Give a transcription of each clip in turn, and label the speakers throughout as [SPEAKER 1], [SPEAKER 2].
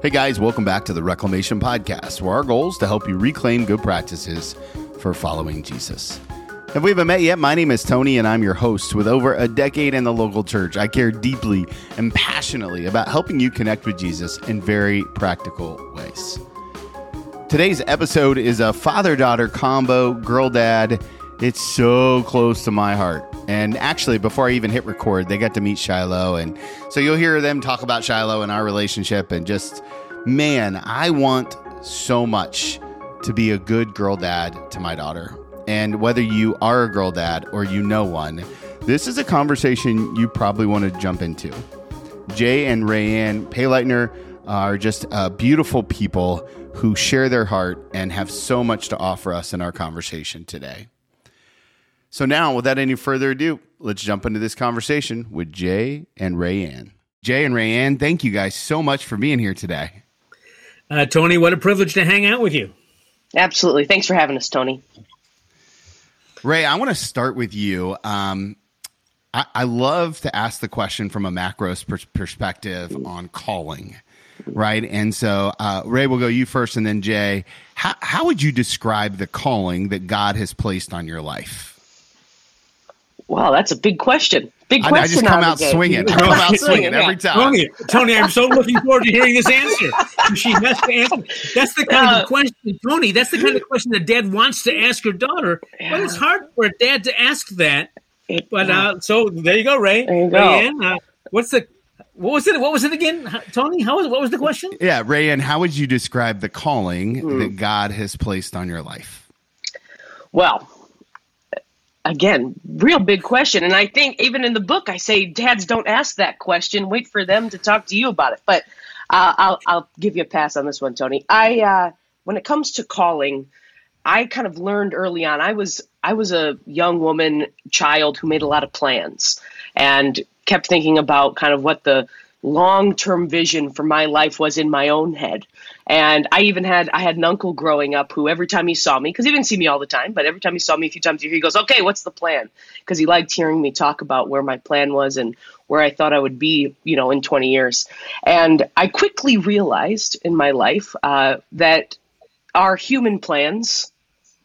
[SPEAKER 1] Hey guys, welcome back to the Reclamation Podcast, where our goal is to help you reclaim good practices for following Jesus. If we haven't met yet, my name is Tony and I'm your host. With over a decade in the local church, I care deeply and passionately about helping you connect with Jesus in very practical ways. Today's episode is a father daughter combo, girl dad. It's so close to my heart. And actually, before I even hit record, they got to meet Shiloh. And so you'll hear them talk about Shiloh and our relationship. And just, man, I want so much to be a good girl dad to my daughter. And whether you are a girl dad or you know one, this is a conversation you probably want to jump into. Jay and Rae Anne Payleitner are just uh, beautiful people who share their heart and have so much to offer us in our conversation today. So now, without any further ado, let's jump into this conversation with Jay and Rae Anne. Jay and Rae Anne, thank you guys so much for being here today.
[SPEAKER 2] Uh, Tony, what a privilege to hang out with you.
[SPEAKER 3] Absolutely. Thanks for having us, Tony.
[SPEAKER 1] Rae, I want to start with you. Um, I, I, love to ask the question from a macros pers- perspective on calling, right? And so, uh, Rae, we'll go you first, and then Jay. How, how would you describe the calling that God has placed on your life?
[SPEAKER 3] Wow, that's a big question. Big question. I,
[SPEAKER 1] I just come out swinging. I come out swinging every time.
[SPEAKER 2] Tony, Tony, I'm so looking forward to hearing this answer. She has to answer. That's the kind uh, of question, Tony. That's the kind of question that dad wants to ask her daughter. Yeah. But it's hard for a dad to ask that. But uh, so there you go, Rae.
[SPEAKER 3] There you go.
[SPEAKER 2] Rae Anne, uh, what's the what was it? What was it again, Tony? How was what was the question?
[SPEAKER 1] Yeah, Rae Anne, how would you describe the calling mm. that God has placed on your life?
[SPEAKER 3] Well, again, real big question. And I think even in the book, I say, dads don't ask that question. Wait for them to talk to you about it. But uh, I'll, I'll give you a pass on this one, Tony. I, uh, when it comes to calling, I kind of learned early on. I was, I was a young woman, child who made a lot of plans and kept thinking about kind of what the long term vision for my life was in my own head. And I even had I had an uncle growing up who every time he saw me, because he didn't see me all the time, but every time he saw me a few times a year, he goes, "Okay, what's the plan?" Because he liked hearing me talk about where my plan was and where I thought I would be, you know, in 20 years. And I quickly realized in my life uh, that our human plans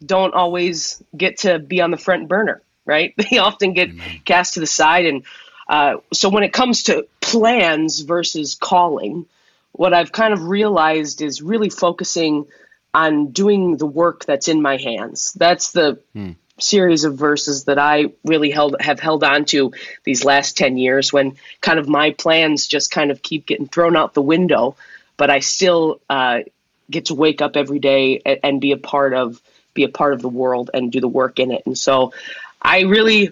[SPEAKER 3] don't always get to be on the front burner, right? They often get Amen. cast to the side and uh, so when it comes to plans versus calling, what I've kind of realized is really focusing on doing the work that's in my hands. That's the hmm. series of verses that I really held have held on to these last 10 years when kind of my plans just kind of keep getting thrown out the window, but I still uh, get to wake up every day and, and be a part of be a part of the world and do the work in it. And so I really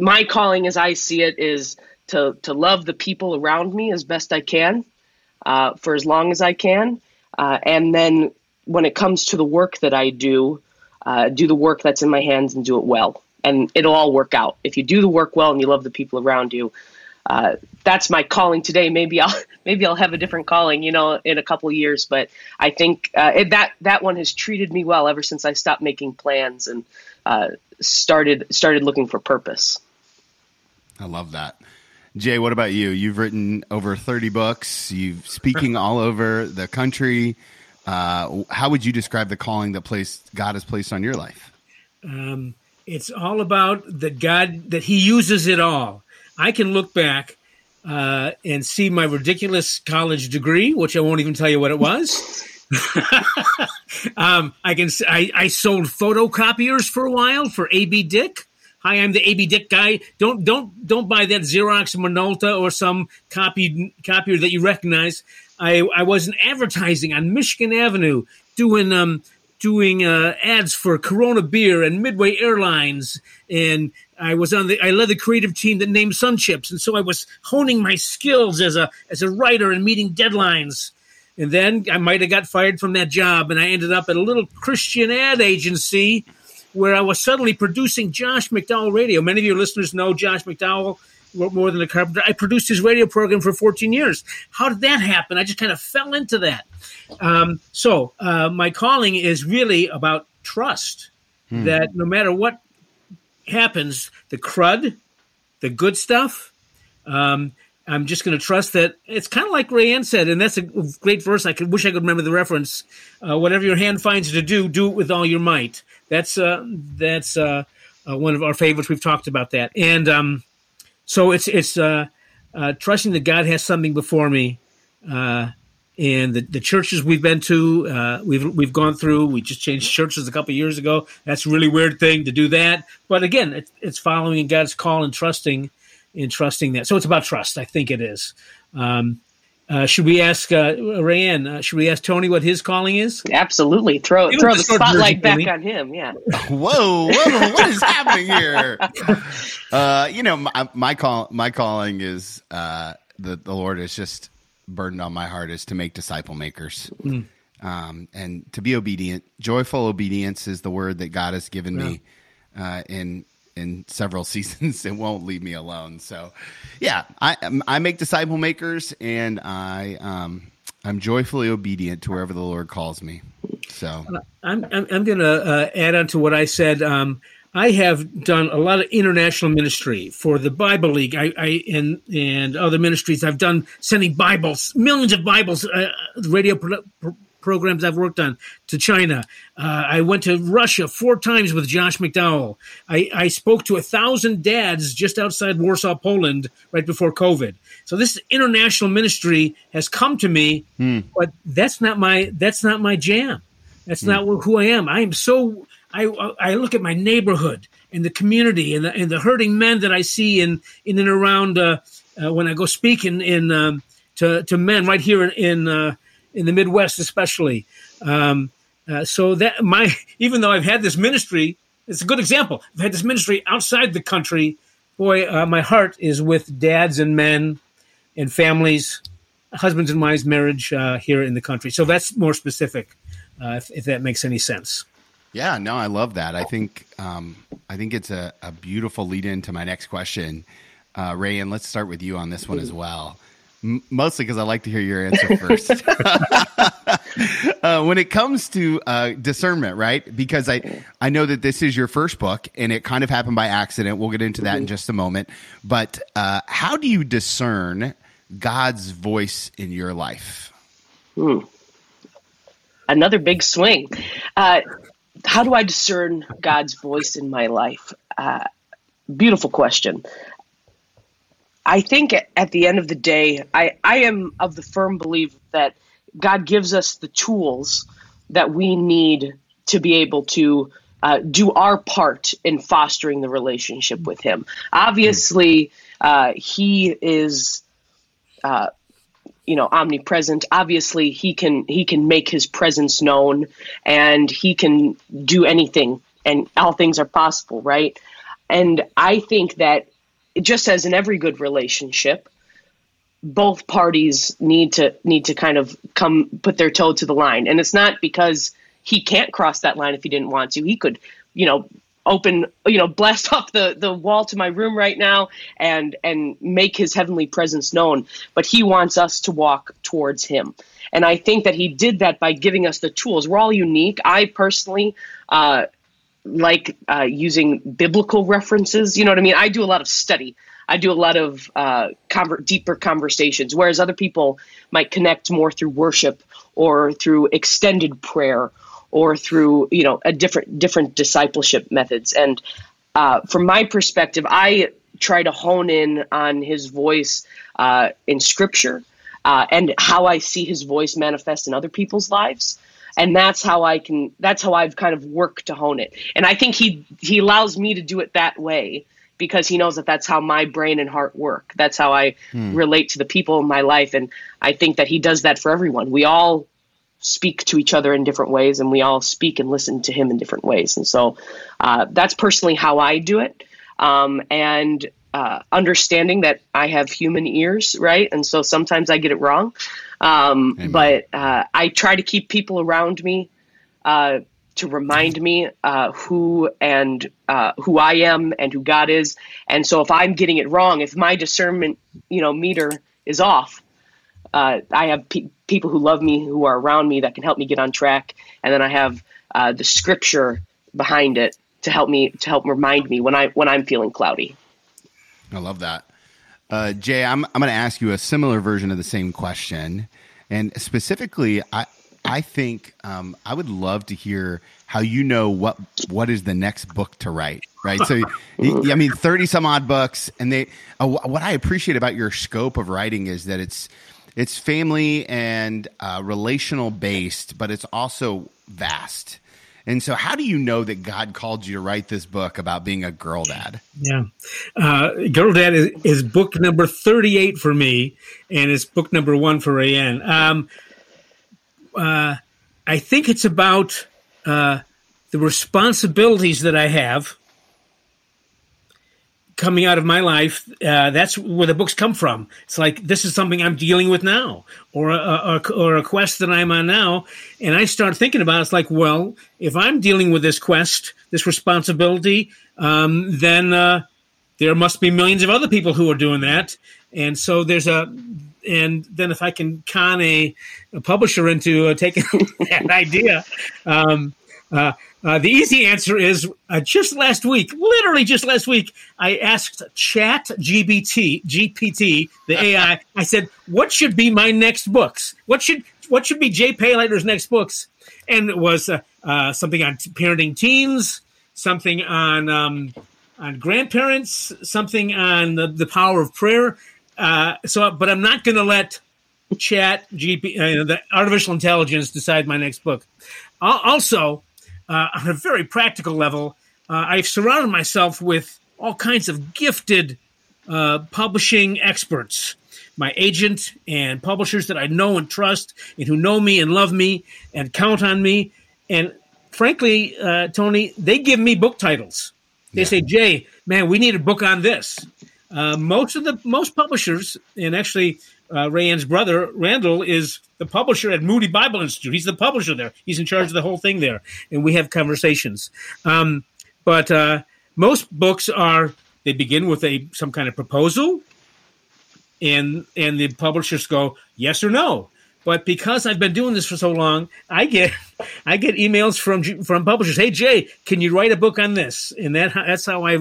[SPEAKER 3] my calling as I see it is to to love the people around me as best I can uh, for as long as I can, uh, and then when it comes to the work that I do, uh, do the work that's in my hands and do it well, and it'll all work out. If you do the work well and you love the people around you, uh, that's my calling today. Maybe I'll maybe I'll have a different calling, you know, in a couple years. But I think uh, it, that that one has treated me well ever since I stopped making plans and uh, started started looking for purpose.
[SPEAKER 1] I love that. Jay, what about you? You've written over 30 books. You've speaking all over the country. Uh, how would you describe the calling that God has placed on your life?
[SPEAKER 2] Um, it's all about that God that He uses it all. I can look back uh, and see my ridiculous college degree, which I won't even tell you what it was. um, I can. I, I sold photocopiers for a while for AB Dick. Hi, I'm the AB Dick guy. Don't don't don't buy that Xerox Minolta or some copy copier that you recognize. I I was in advertising on Michigan Avenue doing um doing uh, ads for Corona beer and Midway Airlines, and I was on the I led the creative team that named Sun Chips, and so I was honing my skills as a as a writer and meeting deadlines. And then I might have got fired from that job, and I ended up at a little Christian ad agency where I was suddenly producing Josh McDowell Radio. Many of your listeners know Josh McDowell more than a carpenter. I produced his radio program for 14 years. How did that happen? I just kind of fell into that. Um, so uh, my calling is really about trust. Hmm. That no matter what happens, the crud, the good stuff, um, I'm just going to trust that it's kind of like Rae Anne said, and that's a great verse. I could wish I could remember the reference. Uh, whatever your hand finds to do, do it with all your might. That's uh, that's uh, uh one of our favorites. We've talked about that, and um, so it's it's uh, uh, trusting that God has something before me. and the, the churches we've been to, we've we've gone through. We just changed churches a couple years ago. That's a really weird thing to do that, but again, it, it's following God's call and trusting in trusting that. So it's about trust. I think it is. Um, uh, should we ask uh, Rae Anne? Uh, should we ask Tony what his calling is?
[SPEAKER 3] Absolutely. Throw throw the spotlight back on him. Yeah.
[SPEAKER 1] whoa, whoa! What is happening here? Uh, you know, my, my, call my calling is uh, the the Lord has just burdened on my heart is to make disciple makers. Mm. Um, and to be obedient, joyful obedience is the word that God has given yeah. me uh, in several seasons it won't leave me alone so yeah i i make disciple makers and i um i'm joyfully obedient to wherever the lord calls me so
[SPEAKER 2] uh, i'm i'm, I'm gonna uh, add on to what i said um I have done a lot of international ministry for the Bible League. I, I and and other ministries. I've done sending Bibles, millions of Bibles, uh, radio programs I've worked on to China. Uh, I went to Russia four times with Josh McDowell. I, I, spoke to a thousand dads just outside Warsaw, Poland, right before COVID. So this international ministry has come to me, hmm. but that's not my that's not my jam. That's hmm. not who I am. I am so I I look at my neighborhood and the community and the, and the hurting men that I see in in and around uh, uh, when I go speak in in um, to to men right here in. in uh, in the Midwest, especially. Um, uh, so that my even though I've had this ministry, it's a good example. I've had this ministry outside the country. Boy, uh, my heart is with dads and men and families, husbands and wives, marriage uh, here in the country. So that's more specific, uh, if, if, that makes any sense.
[SPEAKER 1] Yeah, no, I love that. I think um, I think it's a, a beautiful lead into my next question, uh, Rae. And let's start with you on this one as well mostly because I like to hear your answer first. uh, when it comes to uh, discernment, right? Because I I know that this is your first book, and it kind of happened by accident. We'll get into that in just a moment. But uh, how do you discern God's voice in your life?
[SPEAKER 3] Hmm. Another big swing. Uh, how do I discern God's voice in my life? Uh, beautiful question. I think at the end of the day, I, I am of the firm belief that God gives us the tools that we need to be able to uh, do our part in fostering the relationship with Him. Obviously, uh, He is, uh, you know, omnipresent. Obviously, He can He can make His presence known, and He can do anything, and all things are possible, right? And I think that just as in every good relationship, both parties need to need to kind of come put their toe to the line. And it's not because he can't cross that line if he didn't want to. He could, you know, open, you know, blast off the the wall to my room right now and and make his heavenly presence known. But he wants us to walk towards him. And I think that he did that by giving us the tools. We're all unique. I personally uh, like uh, using biblical references. You know what I mean? I do a lot of study. I do a lot of uh, conver- deeper conversations, whereas other people might connect more through worship or through extended prayer or through you know a different different discipleship methods. And uh, from my perspective, I try to hone in on his voice uh, in Scripture uh, and how I see his voice manifest in other people's lives and that's how I can that's how I've kind of worked to hone it. And I think he he allows me to do it that way because he knows that that's how my brain and heart work. That's how I hmm. relate to the people in my life and I think that he does that for everyone. We all speak to each other in different ways and we all speak and listen to him in different ways. And so uh, that's personally how I do it. Um, and uh, understanding that I have human ears, right? And so sometimes I get it wrong. Um, but uh, I try to keep people around me uh, to remind me uh, who and uh, who I am and who God is. And so if I'm getting it wrong, if my discernment, you know, meter is off, uh, I have pe- people who love me who are around me that can help me get on track, and then I have the scripture behind it to help me to help remind me when I when I'm feeling cloudy.
[SPEAKER 1] I love that. Uh, Jay, I'm I'm going to ask you a similar version of the same question, and specifically, I I think um, I would love to hear how you know what what is the next book to write. Right, so I mean, thirty some odd books, and they. Uh, what I appreciate about your scope of writing is that it's it's family and uh, relational based, but it's also vast. And so, how do you know that God called you to write this book about being a girl dad?
[SPEAKER 2] Yeah. Uh, girl Dad is, is, book number 38 for me, and it's book number one for Rae Anne. Um, uh, I think it's about uh, the responsibilities that I have coming out of my life, uh, that's where the books come from. It's like this is something I'm dealing with now, or a, or, a quest that I'm on now, and I start thinking about it, it's like, well, if I'm dealing with this quest, this responsibility, um, then uh, there must be millions of other people who are doing that, and so there's a. And then, if I can con a, a publisher into uh, taking that idea, um, uh, uh, the easy answer is uh, just last week, literally just last week, I asked Chat GBT, GPT, the AI. I said, "What should be my next books? What should what should be Jay Payleitner's next books?" And it was uh, uh something on parenting teens, something on um, on grandparents, something on the, the power of prayer. Uh, so, but I'm not going to let Chat GP, uh, the artificial intelligence, decide my next book. also uh, on a very practical level, uh, I've surrounded myself with all kinds of gifted uh, publishing experts. My agent and publishers that I know and trust, and who know me and love me and count on me. And frankly, uh, Tony, they give me book titles. They yeah. say, "Jay, man, we need a book on this." Uh, most of the most publishers, and actually uh, Rae Anne's brother, Randall, is the publisher at Moody Bible Institute. He's the publisher there. He's in charge of the whole thing there, and we have conversations. Um, but uh, most books are they begin with a some kind of proposal, and and the publishers go yes or no. But because I've been doing this for so long, I get I get emails from from publishers. Hey Jay, can you write a book on this? And that that's how I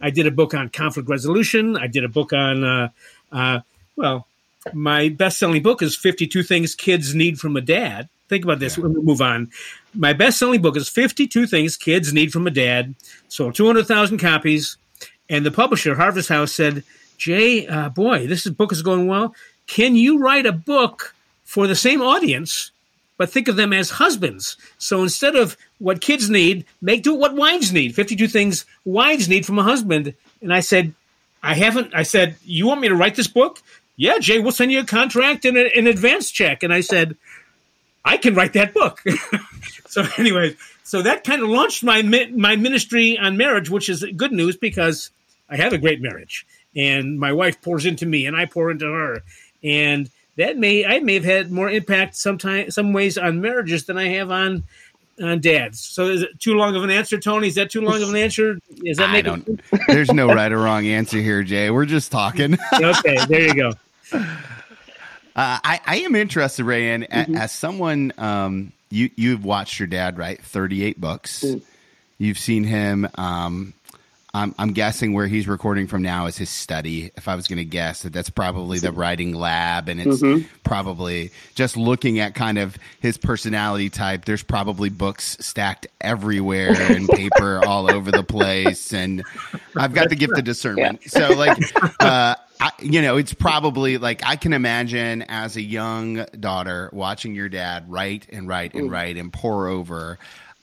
[SPEAKER 2] I did a book on conflict resolution. I did a book on uh, uh, well my best selling book is 52 Things Kids Need from a Dad. Think about this. Yeah. We'll move on. My best selling book is 52 Things Kids Need from a Dad. Sold 200,000 copies. And the publisher, Harvest House, said, Jay, uh, boy, this book is going well. Can you write a book for the same audience, but think of them as husbands? So instead of what kids need, make do what wives need 52 things wives need from a husband. And I said, I haven't. I said, You want me to write this book? Yeah, Jay, we'll send you a contract and a, an advance check. And I said, I can write that book. so, anyway, so that kind of launched my my ministry on marriage, which is good news because I have a great marriage, and my wife pours into me, and I pour into her, and that may I may have had more impact sometime some ways on marriages than I have on on dads. So is it too long of an answer, Tony? Is that too long of an answer? Is that
[SPEAKER 1] I don't? there's no right or wrong answer here, Jay. We're just talking.
[SPEAKER 2] okay, there you go.
[SPEAKER 1] Uh, I, I am interested, Rayanne, mm-hmm. as someone um, you you've watched your dad write 38 books. Mm. You've seen him. Um, I'm, I'm guessing where he's recording from now is his study. If I was going to guess that that's probably the writing lab, and it's mm-hmm. probably just looking at kind of his personality type. There's probably books stacked everywhere and paper all over the place, and I've got the gift of discernment. Yeah. So, like, uh, I, you know, it's probably like I can imagine as a young daughter watching your dad write and write and write and pour over.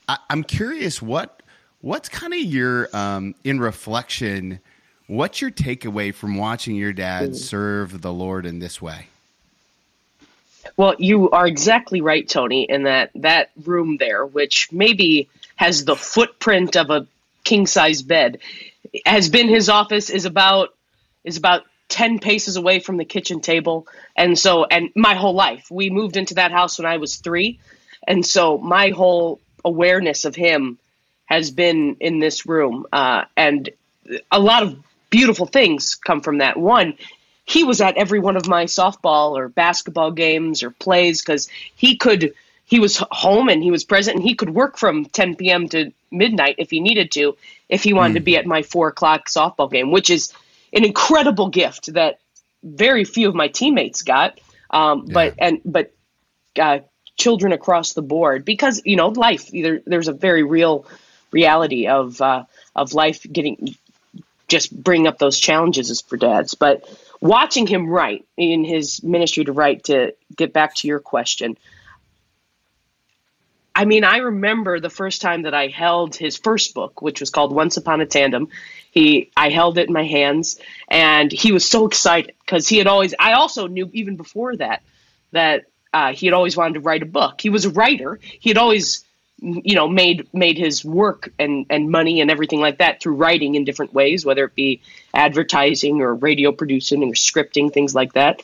[SPEAKER 1] I, am curious what what's kind of your um, in reflection. What's your takeaway from watching your dad serve the Lord in this way?
[SPEAKER 3] Well, you are exactly right, Tony, in that that room there, which maybe has the footprint of a king size bed, has been his office is about is about 10 paces away from the kitchen table. And so, and my whole life, we moved into that house when I was three. And so my whole awareness of him has been in this room. Uh, and a lot of beautiful things come from that. One, he was at every one of my softball or basketball games or plays because he could he was home and he was present and he could work from 10 p.m to midnight if he needed to if he wanted mm. to be at my four o'clock softball game which is an incredible gift that very few of my teammates got. Um, yeah. But and but uh, children across the board because you know life there, there's a very real reality of uh, of life getting just bring up those challenges for dads. But watching him write in his ministry to write to get back to your question. I mean, I remember the first time that I held his first book, which was called Once Upon a Tandem. He, I held it in my hands, and he was so excited because he had always. I also knew even before that that uh, he had always wanted to write a book. He was a writer. He had always you know made made his work and and money and everything like that through writing in different ways whether it be advertising or radio producing or scripting things like that.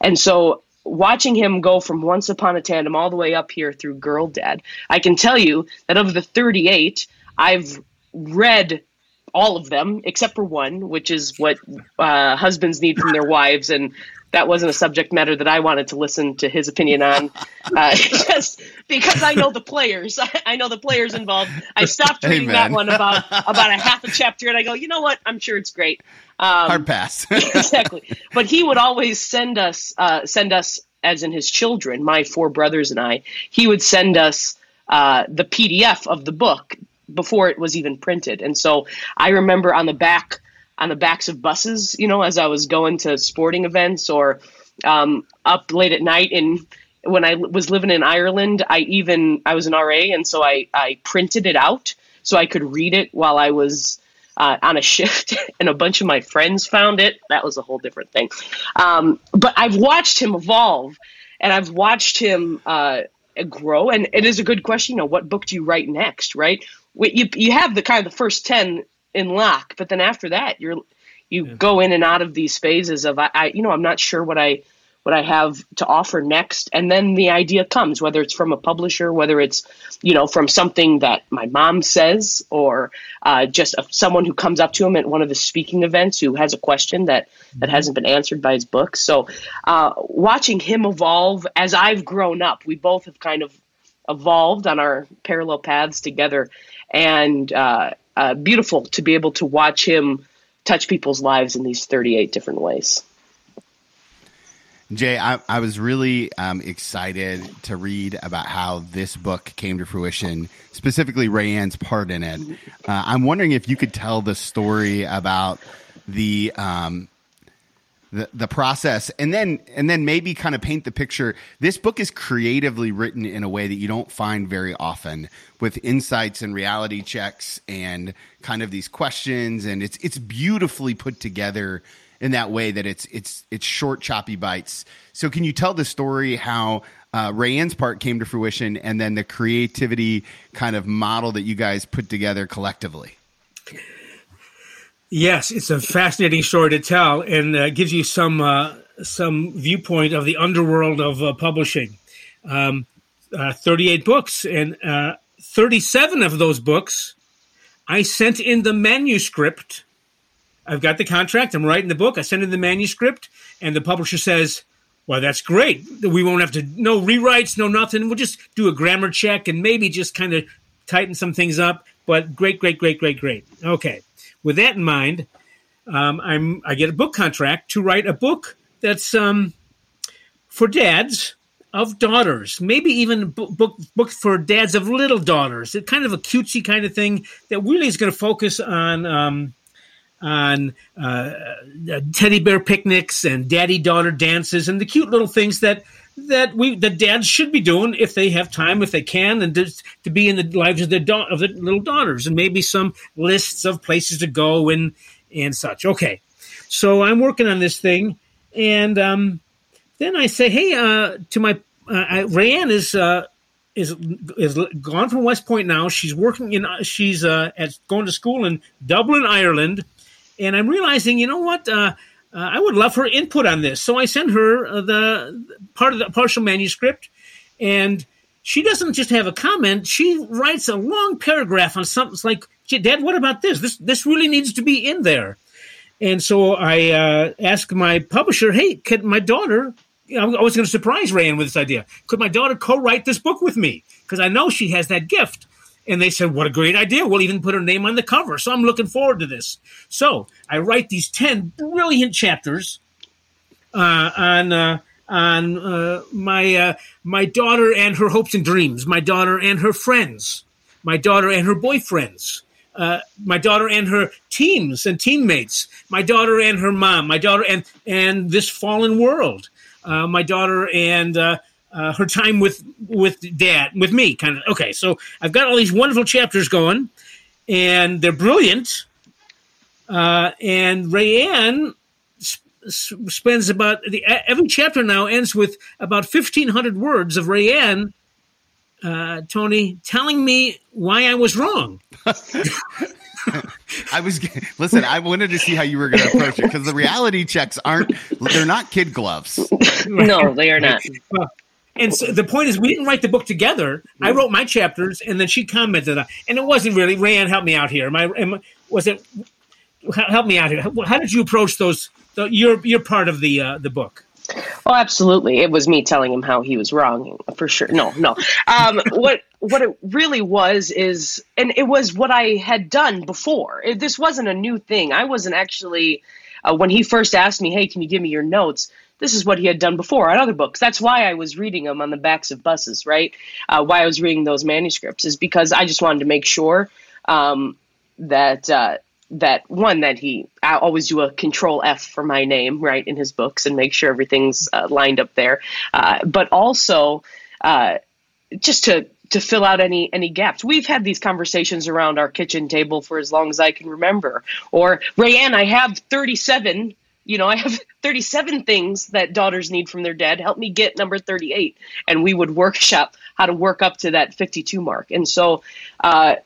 [SPEAKER 3] And so watching him go from once upon a tandem all the way up here through girl dad i can tell you that of the 38 i've read all of them except for one which is what uh, husbands need from their wives and that wasn't a subject matter that I wanted to listen to his opinion on, uh, just because I know the players. I, know the players involved. I stopped reading that one about about a half a chapter, and I go, you know what? I'm sure it's great.
[SPEAKER 1] Um, Hard pass.
[SPEAKER 3] exactly. But he would always send us uh, send us as in his children, my four brothers and I. He would send us uh, the PDF of the book before it was even printed, and so I remember on the back on the backs of buses, you know, as I was going to sporting events or um, up late at night. And when I was living in Ireland, I even I was an RA, and so I I printed it out so I could read it while I was. Uh, on a shift, and a bunch of my friends found it. That was a whole different thing. Um, but I've watched him evolve, and I've watched him uh, grow. And it is a good question. You know, what book do you write next? Right? You you have the kind of the first ten in lock. But then after that, you're you yeah. go in and out of these phases of I, I, you know I'm not sure what I what I have to offer next, and then the idea comes whether it's from a publisher, whether it's you know from something that my mom says, or uh, just a, someone who comes up to him at one of the speaking events who has a question that that mm-hmm. hasn't been answered by his book. So uh, watching him evolve as I've grown up, we both have kind of evolved on our parallel paths together, and uh, uh, beautiful to be able to watch him touch people's lives in these 38 different ways.
[SPEAKER 1] Jay, I, I was really um, excited to read about how this book came to fruition, specifically Rae Anne's part in it. Uh, I'm wondering if you could tell the story about the um, the the process. And then and then maybe kind of paint the picture. This book is creatively written in a way that you don't find very often with insights and reality checks and kind of these questions. And it's it's beautifully put together in that way that it's it's it's short choppy bites. So can you tell the story how uh, Rae Anne's part came to fruition and then the creativity kind of model that you guys put together collectively
[SPEAKER 2] Yes, it's a fascinating story to tell, and uh, gives you some uh, some viewpoint of the underworld of uh, publishing. Um, uh, Thirty-eight books, and uh, thirty-seven of those books, I sent in the manuscript. I've got the contract. I'm writing the book. I send in the manuscript, and the publisher says, "Well, that's great. We won't have to no rewrites, no nothing. We'll just do a grammar check and maybe just kind of tighten some things up." But great, great, great, great, great. Okay with that in mind, um, I'm I get a book contract to write a book that's um, for dads of daughters, maybe even book, book for dads of little daughters. It's kind of a cutesy kind of thing that really is going to focus on um, on uh, teddy bear picnics and daddy daughter dances and the cute little things that that we the dads should be doing if they have time, if they can, and just to be in the lives of their da- of the little daughters, and maybe some lists of places to go and and such. Okay, so I'm working on this thing, and um, then I say, hey, uh, to my uh, Rae Anne is. Uh, is is gone from West Point now. She's working in. She's uh, at going to school in Dublin, Ireland, and I'm realizing, you know what? Uh, uh, I would love her input on this. So I sent her uh, the part of the partial manuscript, and she doesn't just have a comment. She writes a long paragraph on something it's like, "Dad, what about this? This this really needs to be in there." And so I uh, asked my publisher, "Hey, could my daughter?" I was going to surprise Rae Anne with this idea. Could my daughter co-write this book with me? Because I know she has that gift. And they said, What a great idea. We'll even put her name on the cover. So I'm looking forward to this. So I write these 10 brilliant chapters uh, on. Uh, on uh, my uh, my daughter and her hopes and dreams, my daughter and her friends, my daughter and her boyfriends, uh, my daughter and her teams and teammates, my daughter and her mom, my daughter and and this fallen world, uh, my daughter and uh, her time with with dad, with me, kind of. Okay, so I've got all these wonderful chapters going, and they're brilliant. Uh, and Rae Anne sp- spends about the, every chapter now ends with about fifteen hundred words of Rae Anne. Uh, Tony telling me why I was wrong.
[SPEAKER 1] I was listen. I wanted to see how you were going to approach it because the reality checks aren't. They're not kid gloves.
[SPEAKER 3] No, they are not.
[SPEAKER 2] And so the point is, we didn't write the book together. I wrote my chapters, and then she commented on. And it wasn't really Rae Anne. Help me out here. Am I? Am, was it? Help me out here. How, how did you approach those? The, your your part of the uh, the book.
[SPEAKER 3] Oh, absolutely. It was me telling him how he was wrong, for sure. No, no. Um, what what it really was is, and it was what I had done before. It, this wasn't a new thing. I wasn't actually uh, when he first asked me, "Hey, can you give me your notes?" This is what he had done before on other books. That's why I was reading them on the backs of buses, right? Uh, why I was reading those manuscripts is because I just wanted to make sure um, that uh, that one that he I always do a control F for my name right in his books and make sure everything's uh, lined up there, uh, but also uh, just to to fill out any any gaps. We've had these conversations around our kitchen table for as long as I can remember. Or Rae Anne, I have thirty seven. You know, I have 37 things that daughters need from their dad. Help me get number 38. And we would workshop how to work up to that 52 mark. And so, uh,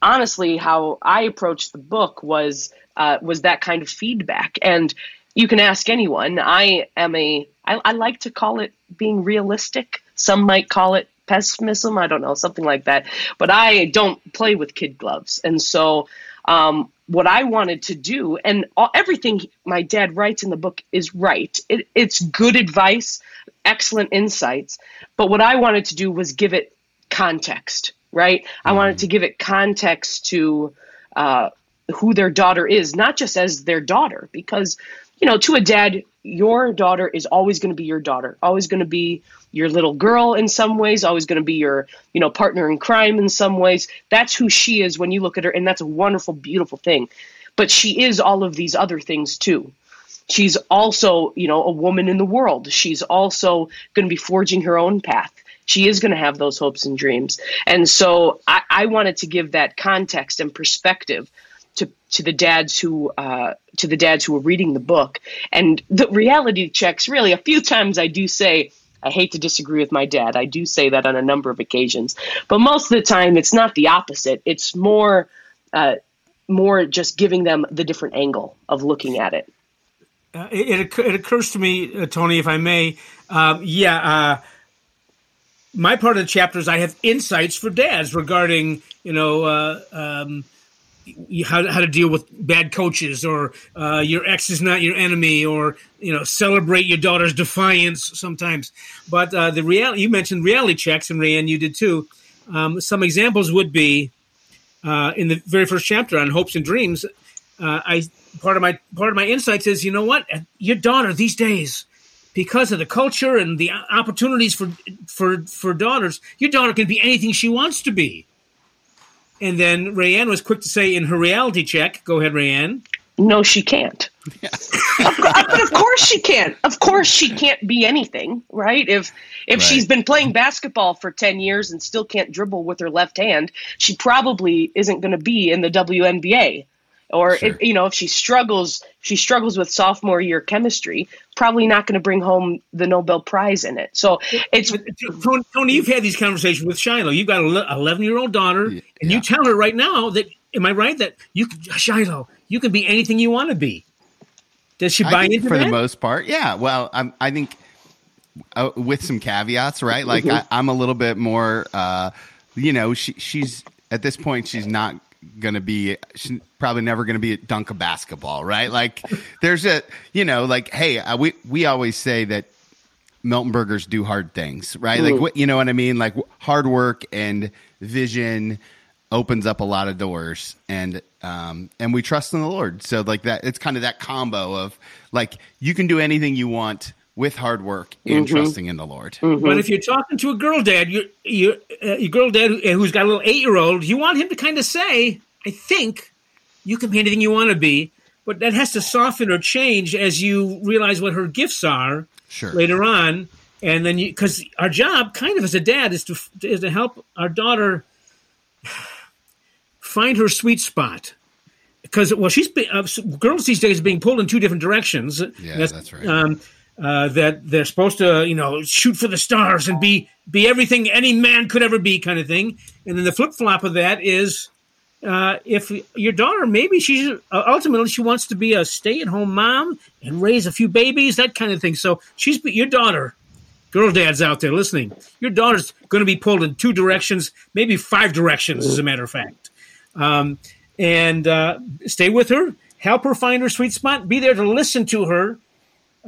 [SPEAKER 3] honestly, how I approached the book was uh, was that kind of feedback. And you can ask anyone. I am a I, I like to call it being realistic. Some might call it pessimism. I don't know, something like that. But I don't play with kid gloves, and so um, what I wanted to do, and all, everything my dad writes in the book is right. It, it's good advice, excellent insights. But what I wanted to do was give it context right? Mm-hmm. I wanted to give it context to uh, who their daughter is, not just as their daughter, because, you know, to a dad, your daughter is always going to be your daughter, always going to be your little girl in some ways, always going to be your, you know, partner in crime in some ways. That's who she is when you look at her, and that's a wonderful, beautiful thing. But she is all of these other things too. She's also, you know, a woman in the world. She's also going to be forging her own path she is going to have those hopes and dreams. And so I, I, wanted to give that context and perspective to to the dads who uh, to the dads who were reading the book. And the reality checks really a few times I do say. I hate to disagree with my dad. I do say that on a number of occasions, but most of the time it's not the opposite. It's more, uh, more just giving them the different angle of looking at it.
[SPEAKER 2] Uh, it, it, occurs to me, uh, Tony, if I may. Um, yeah, uh, my part of the chapter is I have insights for dads regarding, you know, uh, um, how, how to deal with bad coaches or uh, your ex is not your enemy or you know celebrate your daughter's defiance sometimes. But uh, the reality you mentioned reality checks and Rae Anne you did too. Um, some examples would be uh, in the very first chapter on hopes and dreams uh, I part of my part of my insights is you know what? Your daughter these days because of the culture and the opportunities for for for daughters, your daughter can be anything she wants to be. And then Rae Anne was quick to say in her reality check, go ahead, Rae Anne.
[SPEAKER 3] No, she can't. Yeah. of, but of course she can't. Of course she can't be anything, right? If if right. she's been playing basketball for 10 years and still can't dribble with her left hand, she probably isn't going to be in the WNBA or sure. if, you know if she struggles she struggles with sophomore year chemistry probably not going to bring home the nobel prize in it so it's
[SPEAKER 2] tony you've had these conversations with shiloh you've got an 11 year old daughter and you tell her right now that am i right that you shiloh you can be anything you want to be does she buy into it?
[SPEAKER 1] for
[SPEAKER 2] that?
[SPEAKER 1] the most part yeah well I'm, i think uh, with some caveats right like mm-hmm. I, am a little bit more uh, you know she, she's at this point she's not going to be she's probably never going to be a dunk of basketball, right? Like there's a you know like hey uh, we we always say that Miltenbergers do hard things, right? Like what you know what I mean? Like hard work and vision opens up a lot of doors and um and we trust in the lord so like that it's kind of that combo of like you can do anything you want with hard work and
[SPEAKER 3] Mm-hmm.
[SPEAKER 1] trusting in the lord
[SPEAKER 2] But if you're talking to a girl dad, you you uh, your girl dad who- who's got a little eight year old, you want him to kind of say, "I think you can be anything you want to be," but that has to soften or change as you realize what her gifts are
[SPEAKER 1] sure
[SPEAKER 2] later on, and then you because our job, kind of as a dad, is to is to help our daughter find her sweet spot. Because well, she's be, uh, girls these days are being pulled in two different directions.
[SPEAKER 1] Yeah, that's right.
[SPEAKER 2] Um, uh, that they're supposed to, you know, shoot for the stars and be be everything any man could ever be, kind of thing. And then the flip flop of that is, uh, if your daughter maybe she's uh, ultimately she wants to be a stay at home mom and raise a few babies, that kind of thing. So she's your daughter. Girl dads out there listening, your daughter's going to be pulled in two directions, maybe five directions, as a matter of fact. Um, and uh, stay with her, help her find her sweet spot, be there to listen to her.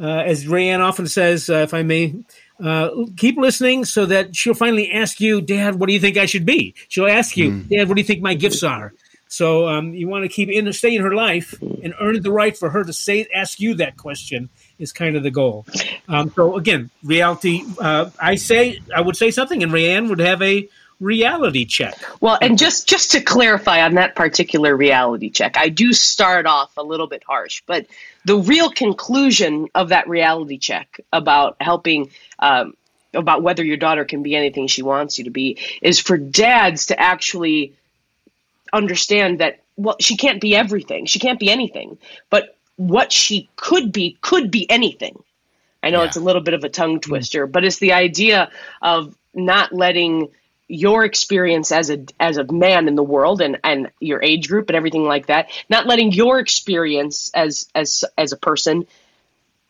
[SPEAKER 2] Uh, as Rae Anne often says, uh, if I may, uh, keep listening so that she'll finally ask you, Dad, what do you think I should be? She'll ask you, Dad, what do you think my gifts are? So um, you want to keep in stay in her life and earn the right for her to say ask you that question is kind of the goal. Um, so again, reality. Uh, I say I would say something, and Rae Anne would have a reality check.
[SPEAKER 3] Well, and just just to clarify on that particular reality check, I do start off a little bit harsh, but the real conclusion of that reality check about helping um, about whether your daughter can be anything she wants you to be is for dads to actually understand that well she can't be everything she can't be anything but what she could be could be anything i know
[SPEAKER 1] Yeah.
[SPEAKER 3] it's a little bit of a tongue twister but it's the idea of not letting your experience as a as a man in the world and and your age group and everything like that not letting your experience as as as a person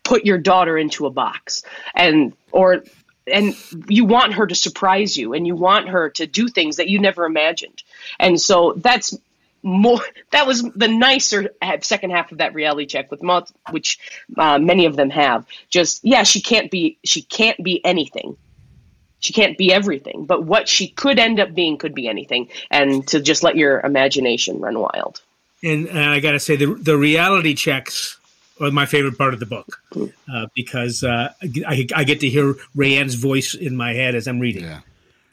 [SPEAKER 3] put your daughter into a box and or and you want her to surprise you and you want her to do things that you never imagined. And so that's more that was the nicer second half of that reality check with mul- which uh, many of them have. Just yeah she can't be she can't be anything she can't be everything but what she could end up being could be anything and to just let your imagination run wild
[SPEAKER 2] And uh, I got to say, the the reality checks are my favorite part of the book uh, because uh, I, I get to hear Rae Anne's voice in my head as I'm reading.
[SPEAKER 1] Yeah.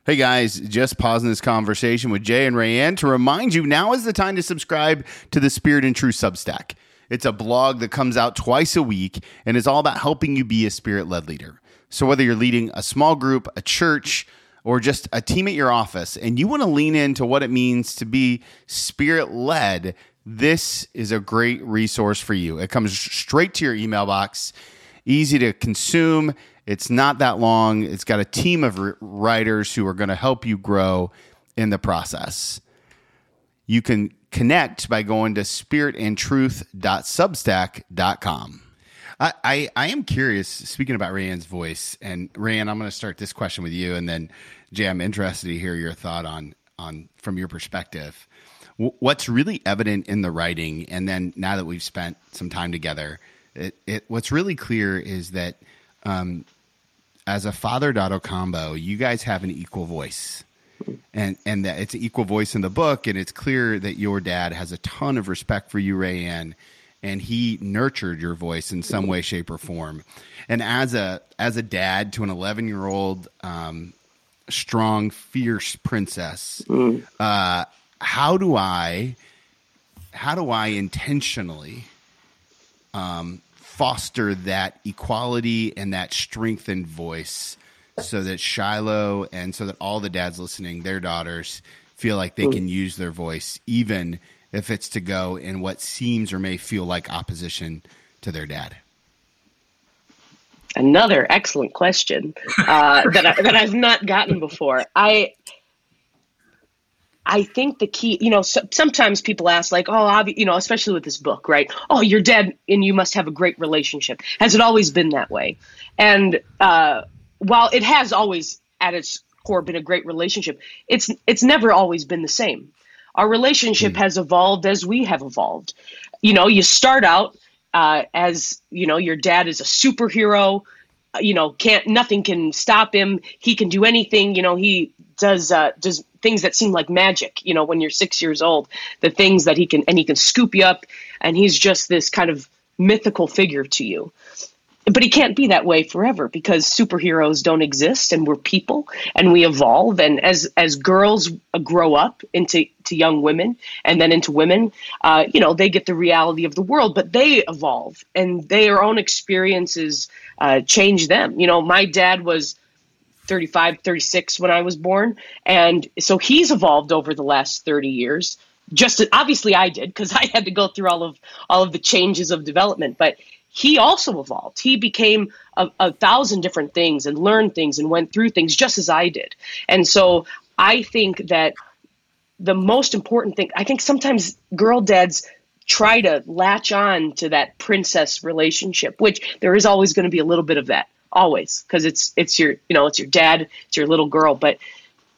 [SPEAKER 1] Hey guys, just pausing this conversation with Jay and Rae Anne to remind you now is the time to subscribe to the Spirit and Truth Substack. It's a blog that comes out twice a week and is all about helping you be a spirit led leader. So whether you're leading a small group, a church, or just a team at your office, and you want to lean into what it means to be spirit led, this is a great resource for you. It comes straight to your email box, easy to consume. It's not that long. It's got a team of writers who are going to help you grow in the process. You can connect by going to spiritandtruth.substack.com. I, I, am curious, speaking about Rae Anne's voice, and Rae Anne, I'm going to start this question with you, and then Jay, I'm interested to hear your thought on, on from your perspective. What's really evident in the writing, and then now that we've spent some time together, it, it what's really clear is that um, as a father daughter combo, you guys have an equal voice and and that it's an equal voice in the book and it's clear that your dad has a ton of respect for you Rae Anne and he nurtured your voice in some way shape or form. And as a as a dad to an 11 year old um, strong fierce princess uh, how do i how do i intentionally um, foster that equality and that strengthened voice so that Shiloh and so that all the dads listening, their daughters, feel like they can use their voice, even if it's to go in what seems or may feel like opposition to their dad.
[SPEAKER 3] Another excellent question uh, that I, that I've not gotten before. I I think the key, you know, so, sometimes people ask, like, oh, obvi-, you know, especially with this book, right? Oh, you're dead, and you must have a great relationship. Has it always been that way? And uh, while it has always, at its core, been a great relationship, it's it's never always been the same. Our relationship has evolved as we have evolved. You know, you start out uh, as you know, your dad is a superhero. uh, You know, can't nothing can stop him. He can do anything. You know, he does uh, does things that seem like magic. You know, when you're six years old, the things that he can and he can scoop you up, and he's just this kind of mythical figure to you but he can't be that way forever because superheroes don't exist and we're people and we evolve. And as as girls grow up into to young women and then into women uh, you know they get the reality of the world but they evolve and their own experiences uh, change them. You know my dad was 35 36 when i was born. And so he's evolved over the last 30 years. Just obviously i did because i had to go through all of all of the changes of development. But he also evolved. He became a, a, thousand different things and learned things and went through things just as I did. And so I think that the most important thing, I think sometimes girl dads try to latch on to that princess relationship, which there is always going to be a little bit of that, always, because it's it's your you know it's your dad, it's your little girl, but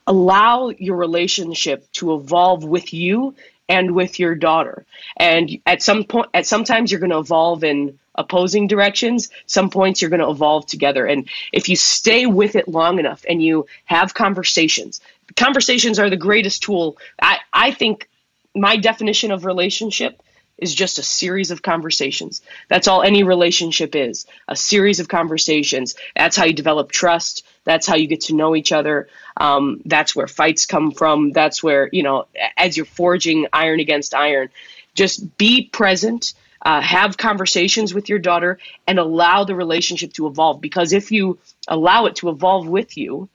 [SPEAKER 3] allow your relationship to evolve with you and with your daughter. And at some point, at sometimes you're going to evolve in opposing directions. Some points you're going to evolve together. And if you stay with it long enough and you have conversations, conversations are the greatest tool. I, I think my definition of relationship is just a series of conversations. That's all any relationship is a series of conversations. That's how you develop trust. That's how you get to know each other. Um, that's where fights come from. That's where, you know, as you're forging iron against iron, just be present uh, have conversations with your daughter and allow the relationship to evolve. Because if you allow it to evolve with you,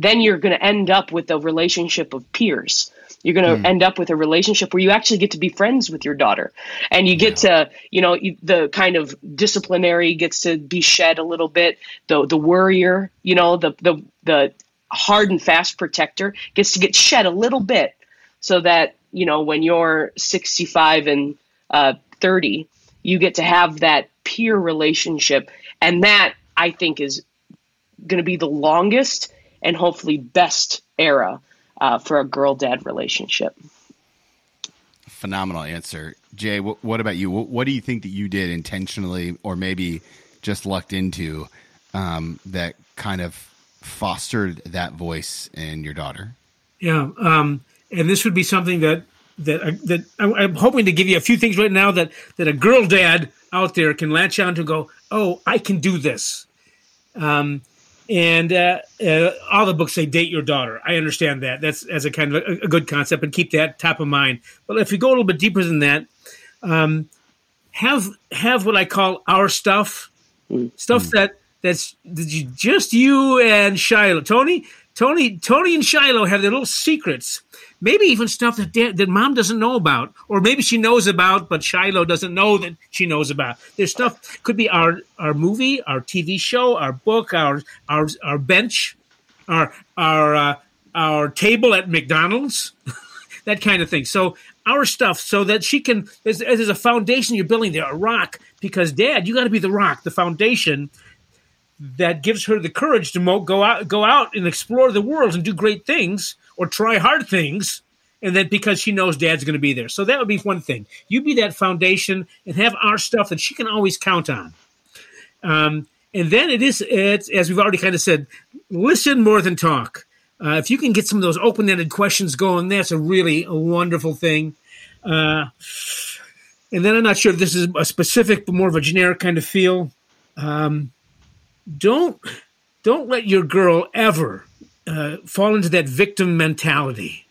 [SPEAKER 3] then you're going to end up with a relationship of peers. You're going to mm. end up with a relationship where you actually get to be friends with your daughter, and you get yeah. to, you know, the kind of disciplinary gets to be shed a little bit. The the worrier, you know, the the the hard and fast protector gets to get shed a little bit, so that you know when you're 65 and uh, 30, you get to have that peer relationship. And that, I think, is going to be the longest and hopefully best era uh, for a girl dad relationship.
[SPEAKER 1] Phenomenal answer. Jay, what, what about you? What, what, do you think that you did intentionally or maybe just lucked into um, that kind of fostered that voice in your daughter?
[SPEAKER 2] Yeah. Um, and this would be something that that uh, that I'm hoping to give you a few things right now that that a girl dad out there can latch on to go, oh, I can do this. Um, and uh, uh, all the books say date your daughter. I understand that. That's as a kind of a, a, good concept, and keep that top of mind. But if you go a little bit deeper than that, um, have have what I call our stuff, mm-hmm. stuff that that's just you and Shiloh, Tony. Tony, Tony, and Shiloh have their little secrets maybe even stuff that dad, that mom doesn't know about, or maybe she knows about, but Shiloh doesn't know that she knows about. There's stuff could be our our movie, our TV show, our book, our our our bench, our our uh, our table at McDonald's, that kind of thing. So our stuff, so that she can. There's, there's a foundation you're building there, a rock. Because Dad, you got to be the rock, the foundation that gives her the courage to mo- go out go out and explore the world and do great things or try hard things and then because she knows dad's going to be there. So that would be one thing. You be that foundation and have our stuff that she can always count on. Um, and then it is, it's, as we've already kind of said, listen more than talk. Uh, if you can get some of those open-ended questions going, that's a really a wonderful thing. Uh, and then I'm not sure if this is a specific, but more of a generic kind of feel. Um, don't don't let your girl ever uh, fall into that victim mentality.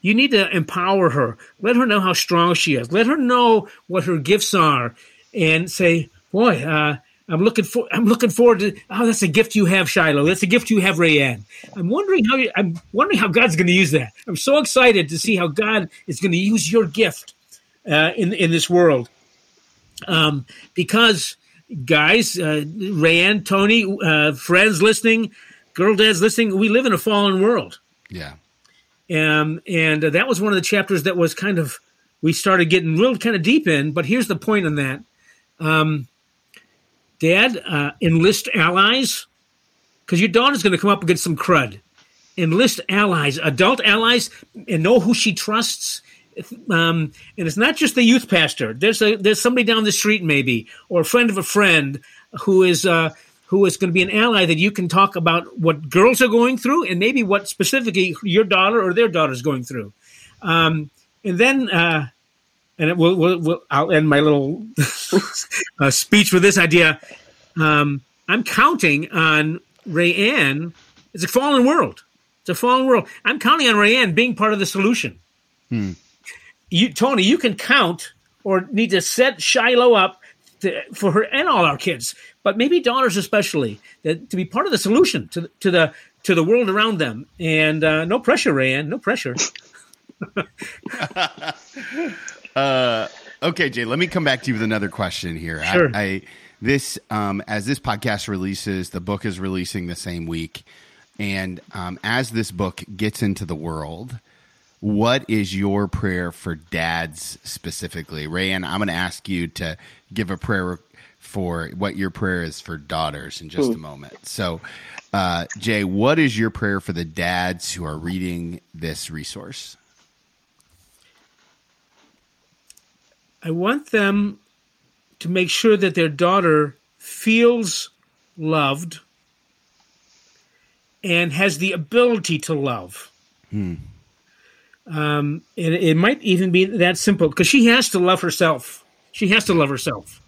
[SPEAKER 2] You need to empower her. Let her know how strong she is. Let her know what her gifts are, and say, "Boy, uh, I'm looking for. I'm looking forward to. Oh, that's a gift you have, Shiloh. That's a gift you have, Rae Anne. I'm wondering how. You, I'm wondering how God's going to use that. I'm so excited to see how God is going to use your gift uh, in in this world, um, because." Guys, uh, Rae Anne, Tony, uh, friends listening, girl dads listening, we live in a fallen world.
[SPEAKER 1] Yeah.
[SPEAKER 2] Um, and uh, that was one of the chapters that was kind of, we started getting real kind of deep in. But here's the point on that. Um, Dad, uh, enlist allies because your daughter's going to come up against some crud. Enlist allies, adult allies, and know who she trusts. Um, and it's not just the youth pastor. There's a there's somebody down the street maybe, or a friend of a friend who is uh, who is going to be an ally that you can talk about what girls are going through and maybe what specifically your daughter or their daughter is going through. Um, and then, uh, and will, will, will, I'll end my little uh, speech with this idea. Um, I'm counting on Rae Anne. It's a fallen world. It's a fallen world. I'm counting on Rae Anne being part of the solution. Hmm. You, Tony, you can count or need to set Shiloh up to, for her and all our kids, but maybe daughters especially, that, to be part of the solution to to the to the world around them. And uh, no pressure, Rae Anne, no pressure.
[SPEAKER 1] uh, okay, Jay. Let me come back to you with another question here.
[SPEAKER 2] Sure.
[SPEAKER 1] I, I this um, as this podcast releases, the book is releasing the same week, and um, as this book gets into the world, what is your prayer for dads specifically, Rae Anne? I'm going to ask you to give a prayer for what your prayer is for daughters in just a moment. So, uh, Jay, what is your prayer for the dads who are reading this resource?
[SPEAKER 2] I want them to make sure that their daughter feels loved and has the ability to love. Hmm. Um, and it might even be that simple because she has to love herself. She has to love herself.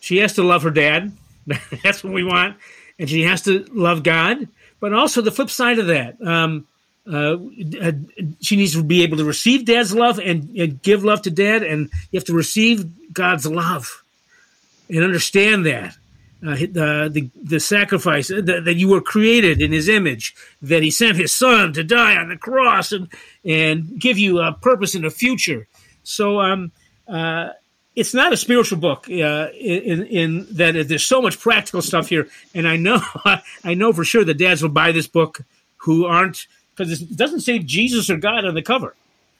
[SPEAKER 2] She has to love her dad. That's what we want. And she has to love God. But also the flip side of that, um, uh, uh, she needs to be able to receive dad's love and, and, give love to dad. And you have to receive God's love and understand that. Uh, the, the, the sacrifice that, that, you were created in his image, that he sent his son to die on the cross and, and give you a purpose in the future. So, um, uh, it's not a spiritual book uh, in, in that there's so much practical stuff here. And I know, I know for sure that dads will buy this book who aren't, because it doesn't say Jesus or God on the cover.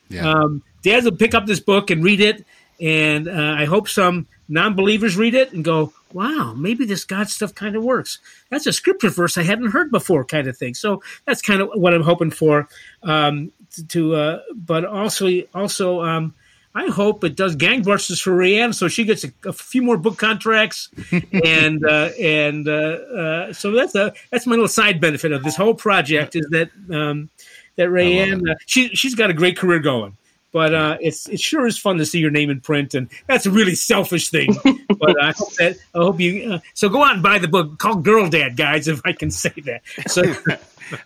[SPEAKER 2] Yeah. Um, dads will pick up this book and read it. And uh, I hope some non believers read it and go, wow, maybe this God stuff kind of works. That's a scripture verse I hadn't heard before, kind of thing. So that's kind of what I'm hoping for. Um, to, uh, but also, also, um, I hope it does gangbusters for Rae Anne, so she gets a, a few more book contracts, and uh, and uh, uh, so that's a that's my little side benefit of this whole project is that um, that Rae Anne uh, she she's got a great career going but uh, it's it sure is fun to see your name in print, and that's a really selfish thing. but I hope that I hope you. Uh, so go out and buy the book called Girl Dad, guys, if I can say that. So.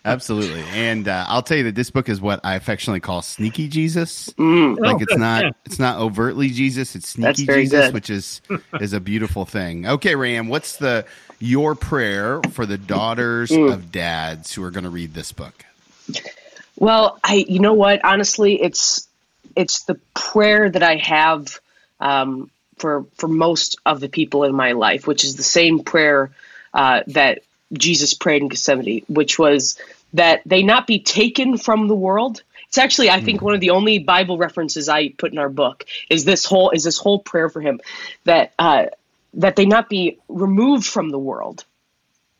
[SPEAKER 1] Absolutely, and uh, I'll tell you that this book is what I affectionately call sneaky Jesus. Mm. Like it's not yeah. it's not overtly Jesus, it's sneaky Jesus, good. which is is a beautiful thing. Okay, Rae Anne, what's the your prayer for the daughters mm. of dads who are going to read this book?
[SPEAKER 3] Well, I you know what, honestly, it's it's the prayer that I have um, for for most of the people in my life, which is the same prayer uh, that Jesus prayed in Gethsemane, which was that they not be taken from the world. It's actually, I think, mm. one of the only Bible references I put in our book is this whole is this whole prayer for him that uh, that they not be removed from the world,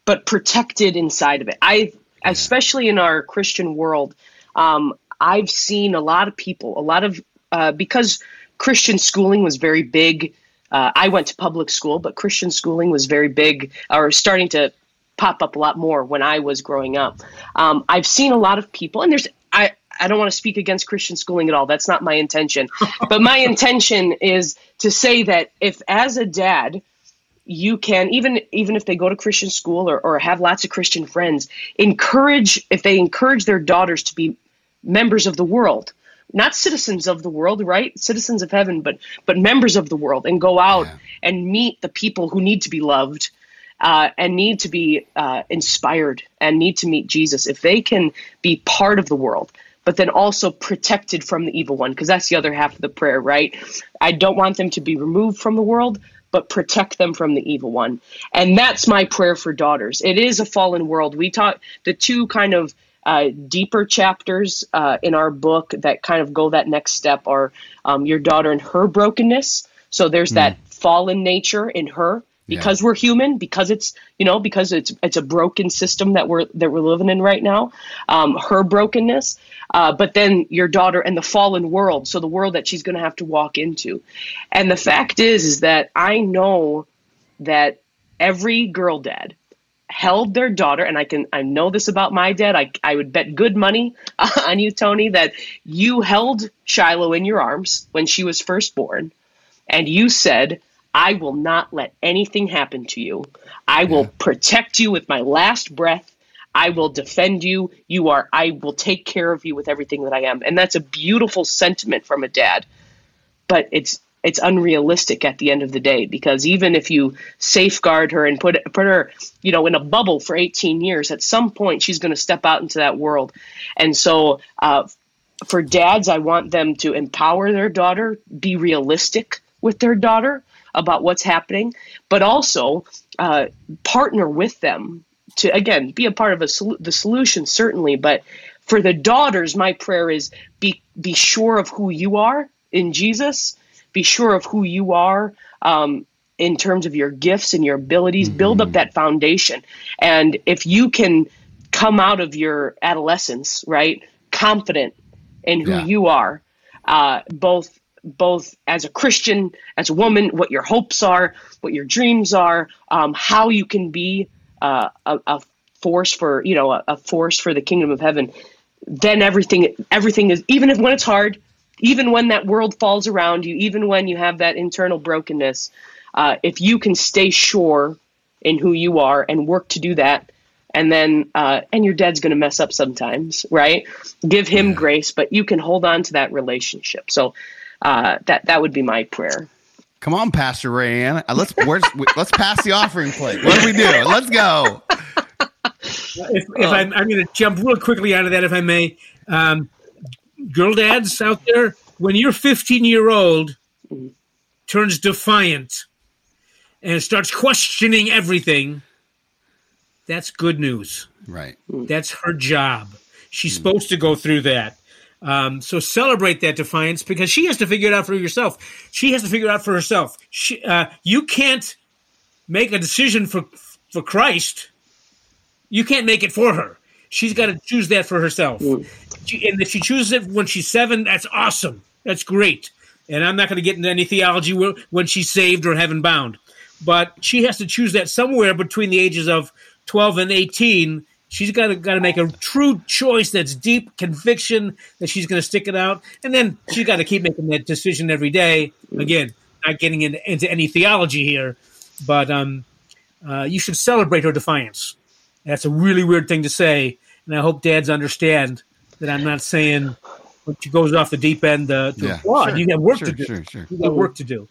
[SPEAKER 3] but protected inside of it. I, especially in our Christian world, um, I've seen a lot of people, a lot of uh, because Christian schooling was very big. Uh, I went to public school, but Christian schooling was very big, or starting to pop up a lot more when I was growing up. Um, I've seen a lot of people, and there's I. I don't want to speak against Christian schooling at all. That's not my intention. but my intention is to say that if, as a dad, you can even even if they go to christian school or, or have lots of christian friends encourage if they encourage their daughters to be members of the world. Not citizens of the world right? Citizens of heaven but but members of the world and go out yeah. and meet the people who need to be loved uh, and need to be uh, inspired and need to meet jesus if they can be part of the world but then also protected from the evil one because that's the other half of the prayer right? I don't want them to be removed from the world but protect them from the evil one. And that's my prayer for daughters. It is a fallen world. We talk the two kind of uh, deeper chapters uh, in our book that kind of go that next step are um, your daughter and her brokenness. So there's mm. that fallen nature in her because yeah. we're human, because it's you know because it's it's a broken system that we're that we're living in right now. Um, her brokenness, uh, but then your daughter and the fallen world, so the world that she's going to have to walk into. And the fact is, is that I know that every girl dad held their daughter and i can i know this about my dad i, I would bet good money on you tony that you held shiloh in your arms when she was first born and you said i will not let anything happen to you. I will protect you with my last breath. I will defend you. You are i will take care of you with everything that i am. And that's a beautiful sentiment from a dad. But it's it's unrealistic at the end of the day because even if you safeguard her and put put her you know in a bubble for 18 years at some point she's going to step out into that world. And so uh, for dads i want them to empower their daughter be realistic with their daughter about what's happening but also uh, partner with them to again be a part of a sol- the solution certainly but for the daughters my prayer is be be sure of who you are in jesus be sure of who you are um, in terms of your gifts and your abilities mm-hmm. build up that foundation and if you can come out of your adolescence right confident in who yeah. you are uh, both both as a christian as a woman what your hopes are what your dreams are um, how you can be uh, a, a, force for you know a, a force for the kingdom of heaven then everything everything is even if when it's hard even when that world falls around you, even when you have that internal brokenness, uh, if you can stay sure in who you are and work to do that, and then uh, and your dad's going to mess up sometimes, right? Give him grace, but you can hold on to that relationship. So uh, that that would be my prayer.
[SPEAKER 1] Come on, Pastor Rae Anne. Uh, let's let's pass the offering plate. What do we do? Let's go.
[SPEAKER 2] If, if I'm, I'm going to jump real quickly out of that, if I may. Um, girl dads out there, when your 15 year old turns defiant and starts questioning everything, that's good news.
[SPEAKER 1] Right.
[SPEAKER 2] That's her job. She's mm. supposed to go through that. Um, so celebrate that defiance because she has to figure it out for herself. She has to figure it out for herself. She, uh, you can't make a decision for for Christ. You can't make it for her. She's got to choose that for herself. Mm. She, and if she chooses it when she's seven, that's awesome. That's great. And I'm not going to get into any theology when she's saved or heaven bound. But she has to choose that somewhere between the ages of 12 and 18. She's got to got to make a true choice that's deep conviction that she's going to stick it out, and then she's got to keep making that decision every day. Again, not getting into, into any theology here, but um, uh, you should celebrate her defiance. That's a really weird thing to say, and I hope dads understand that I'm not saying when she goes off the deep end uh, to yeah, applaud. Sure, you got work
[SPEAKER 1] sure,
[SPEAKER 2] to do.
[SPEAKER 1] Sure, sure.
[SPEAKER 2] You got work to do.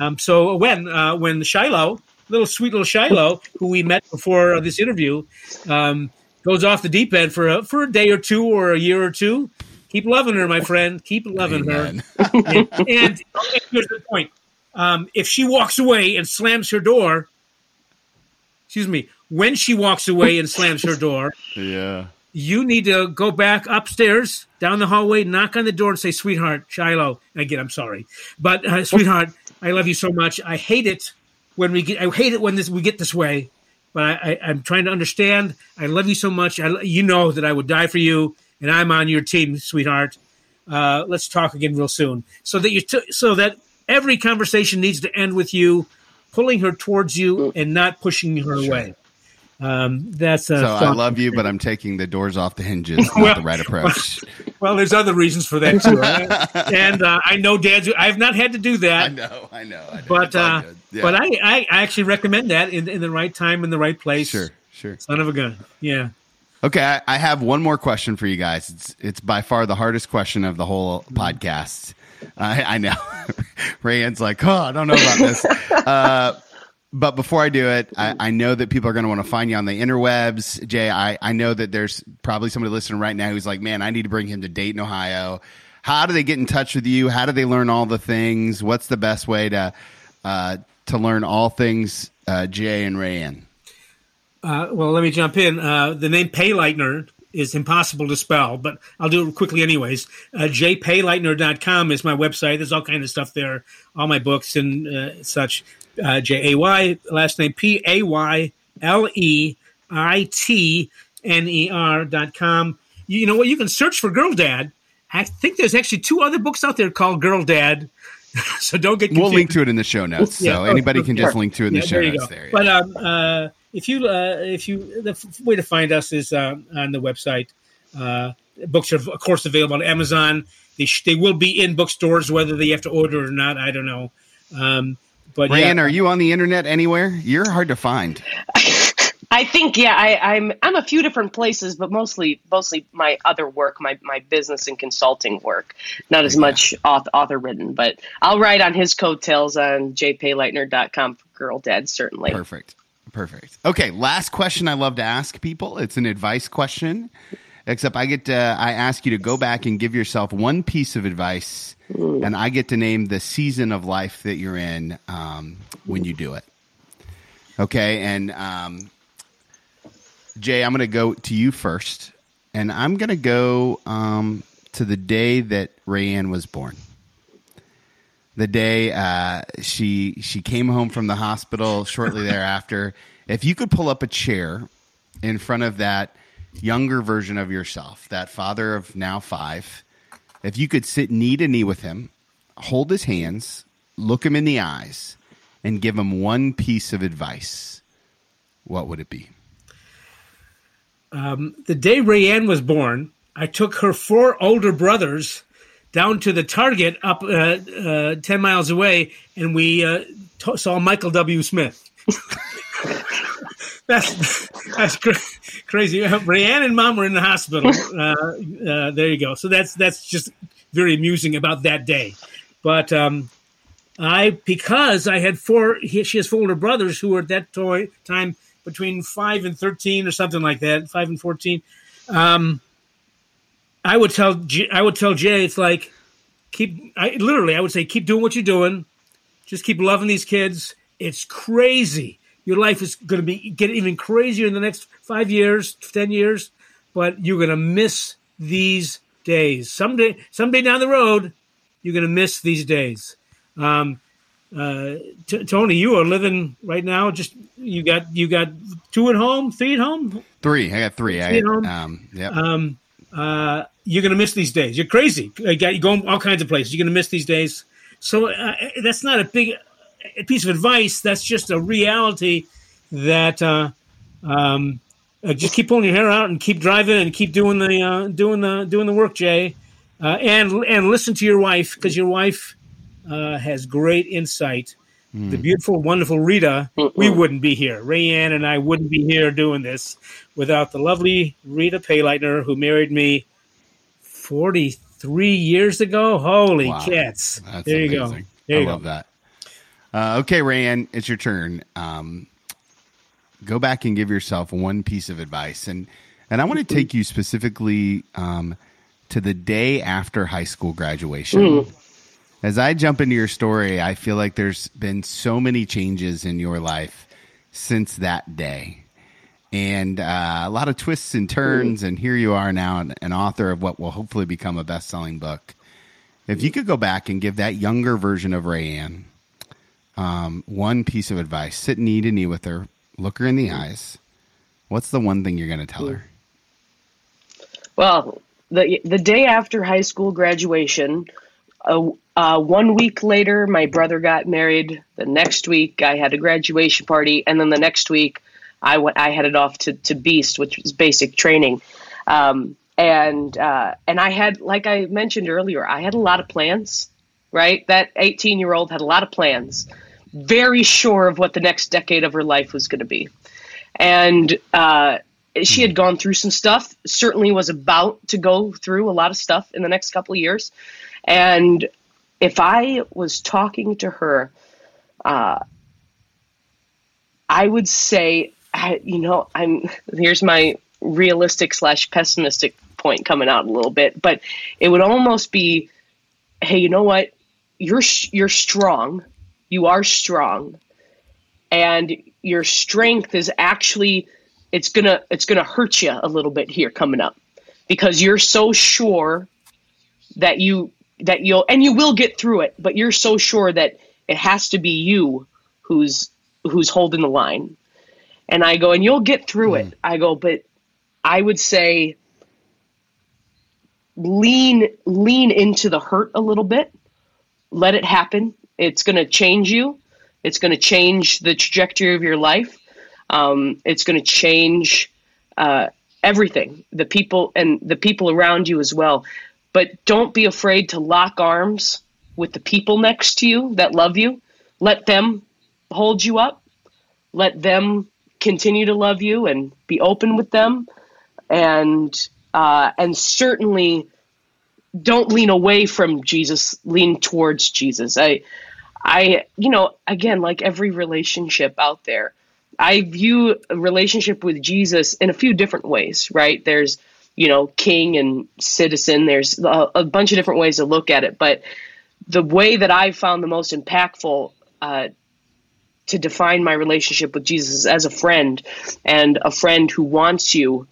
[SPEAKER 2] Um, so when uh, when Shiloh, little sweet little Shiloh, who we met before this interview, um, goes off the deep end for a, for a day or two or a year or two, keep loving her, my friend. Keep loving Amen. her. and, and, here's the point: um, if she walks away and slams her door, excuse me, when she walks away and slams her door,
[SPEAKER 1] yeah,
[SPEAKER 2] you need to go back upstairs down the hallway, knock on the door, and say, "Sweetheart, Shiloh." Again, I'm sorry, but uh, sweetheart, I love you so much. I hate it when we get. I hate it when this we get this way, but I, I, am trying to understand. I love you so much. I, you know that I would die for you, and I'm on your team, sweetheart. Uh, let's talk again real soon, so that you t- so that every conversation needs to end with you pulling her towards you and not pushing her away. Um, that's
[SPEAKER 1] a so. I love you, but I'm taking the doors off the hinges. well, not the right approach.
[SPEAKER 2] Well, there's other reasons for that too, right? and uh, I know dads. I have not had to do that.
[SPEAKER 1] I know, I know. I know.
[SPEAKER 2] But uh, yeah. but I, I actually recommend that in, in the right time in the right place.
[SPEAKER 1] Sure, sure.
[SPEAKER 2] Son of a gun. Yeah.
[SPEAKER 1] Okay, I, I have one more question for you guys. It's it's by far the hardest question of the whole podcast. I, I know. Rae Anne's like, oh, I don't know about this. Uh, but before I do it, I, I know that people are going to want to find you on the interwebs. Jay, I, I know that there's probably somebody listening right now who's like, man, I need to bring him to Dayton, Ohio. How do they get in touch with you? How do they learn all the things? What's the best way to uh, to learn all things uh, Jay and Rae Anne?
[SPEAKER 2] Uh, well, let me jump in. Uh, the name Payleitner is impossible to spell, but I'll do it quickly anyways. Uh, jaypayleitner.com is my website. There's all kind of stuff there, all my books and uh, such uh, J A Y, last name P A Y L E I T N E R dot com. You know what? You can search for Girl Dad. I think there's actually two other books out there called Girl Dad. so don't get. confused.
[SPEAKER 1] We'll link to it in the show notes, so
[SPEAKER 2] Yeah, oh,
[SPEAKER 1] anybody can just link to it in the
[SPEAKER 2] Yeah,
[SPEAKER 1] show
[SPEAKER 2] there you
[SPEAKER 1] notes.
[SPEAKER 2] go.
[SPEAKER 1] There, yeah.
[SPEAKER 2] But um, uh, if you uh, if you the f- way to find us is uh, on the website. Uh, books are of course available on Amazon. They sh- they will be in bookstores whether they have to order or not. I don't know. Um, but
[SPEAKER 1] Rae Anne,
[SPEAKER 2] yeah,
[SPEAKER 1] are uh, you on the internet anywhere? You're hard to find.
[SPEAKER 3] I think yeah, I, I'm I'm a few different places, but mostly mostly my other work, my my business and consulting work, not as much author, author written. But I'll write on his coattails on jaypayleitner.com for Girl Dad certainly.
[SPEAKER 1] Perfect. Perfect. Okay, last question I love to ask people. It's an advice question. Except I get to, I ask you to go back and give yourself one piece of advice, and I get to name the season of life that you're in um, when you do it. Okay, and um, Jay, I'm going to go to you first, and I'm going to go um, to the day that Rae Anne was born. The day uh, she she came home from the hospital shortly thereafter. If you could pull up a chair in front of that younger version of yourself, that father of now five, if you could sit knee to knee with him, hold his hands, look him in the eyes, and give him one piece of advice, what would it be?
[SPEAKER 2] the day Rae Anne was born, I took her four older brothers down to the Target up uh, uh, ten miles away, and we uh, t- saw Michael W. Smith. that's that's cra- crazy. Uh, Rae Anne and Mom were in the hospital. Uh, uh, there you go. So that's that's just very amusing about that day. But um, I because I had four. He, she has four older brothers who were at that toy, time between five and thirteen or something like that, five and fourteen. Um, I would tell I would tell Jay it's like keep. I literally I would say keep doing what you're doing. Just keep loving these kids. It's crazy. Your life is going to be get even crazier in the next five years, ten years, but you're going to miss these days. Someday, someday down the road, you're going to miss these days. Um, uh, T- Tony, you are living right now. Just you got you got two at home, three at home.
[SPEAKER 1] Three. I got three. I,
[SPEAKER 2] You know,
[SPEAKER 1] um, yep.
[SPEAKER 2] Um, uh, you're going to miss these days. You're crazy. You got you going all kinds of places. You're going to miss these days. So uh, that's not a big a piece of advice. That's just a reality that uh, um, uh, just keep pulling your hair out and keep driving and keep doing the uh, doing the doing the work, Jay, uh, and and listen to your wife because your wife uh, has great insight. The beautiful, wonderful Rita, we wouldn't be here. Rae Anne and I wouldn't be here doing this without the lovely Rita Payleitner, who married me 43 years ago. Holy
[SPEAKER 1] Wow.
[SPEAKER 2] cats.
[SPEAKER 1] That's
[SPEAKER 2] there you
[SPEAKER 1] amazing.
[SPEAKER 2] go. There
[SPEAKER 1] I
[SPEAKER 2] you
[SPEAKER 1] love
[SPEAKER 2] go.
[SPEAKER 1] that. Uh, okay, Rae Anne, it's your turn. Um, go back and give yourself one piece of advice, and and I want to take you specifically um, to the day after high school graduation. As I jump into your story, I feel like there's been so many changes in your life since that day. And uh, a lot of twists and turns, and here you are now, an, an author of what will hopefully become a best selling book. If you could go back and give that younger version of Rae Anne um, one piece of advice, sit knee to knee with her, look her in the eyes. What's the one thing you're going to tell her?
[SPEAKER 3] Well, the the day after high school graduation, uh, uh, one week later, my brother got married. The next week, I had a graduation party, and then the next week, I went. I headed off to, to Beast, which was basic training, um, and uh, and I had, like I mentioned earlier, I had a lot of plans. Right, that eighteen year old had a lot of plans, very sure of what the next decade of her life was going to be, and. Uh, she had gone through some stuff certainly was about to go through a lot of stuff in the next couple of years. And if i was talking to her uh, i would say you know i'm here's my realistic slash pessimistic point coming out a little bit but it would almost be hey you know what? You're you're strong you are strong and your strength is actually it's gonna it's gonna hurt you a little bit here coming up because you're so sure that you that you'll and you will get through it but you're so sure that it has to be you who's who's holding the line. And i go and you'll get through it. Hmm. I go but i would say lean lean into the hurt a little bit. Let it happen. It's going to change you. It's going to change the trajectory of your life. Um, it's going to change uh, everything, the people and the people around you as well. But don't be afraid to lock arms with the people next to you that love you. Let them hold you up. Let them continue to love you and be open with them. And uh, and certainly don't lean away from Jesus. Lean towards Jesus. I I you know again like every relationship out there. I view a relationship with Jesus in a few different ways, right? There's, you know, king and citizen. There's a, a bunch of different ways to look at it. But the way that I found the most impactful uh, to define my relationship with Jesus as a friend and a friend who wants you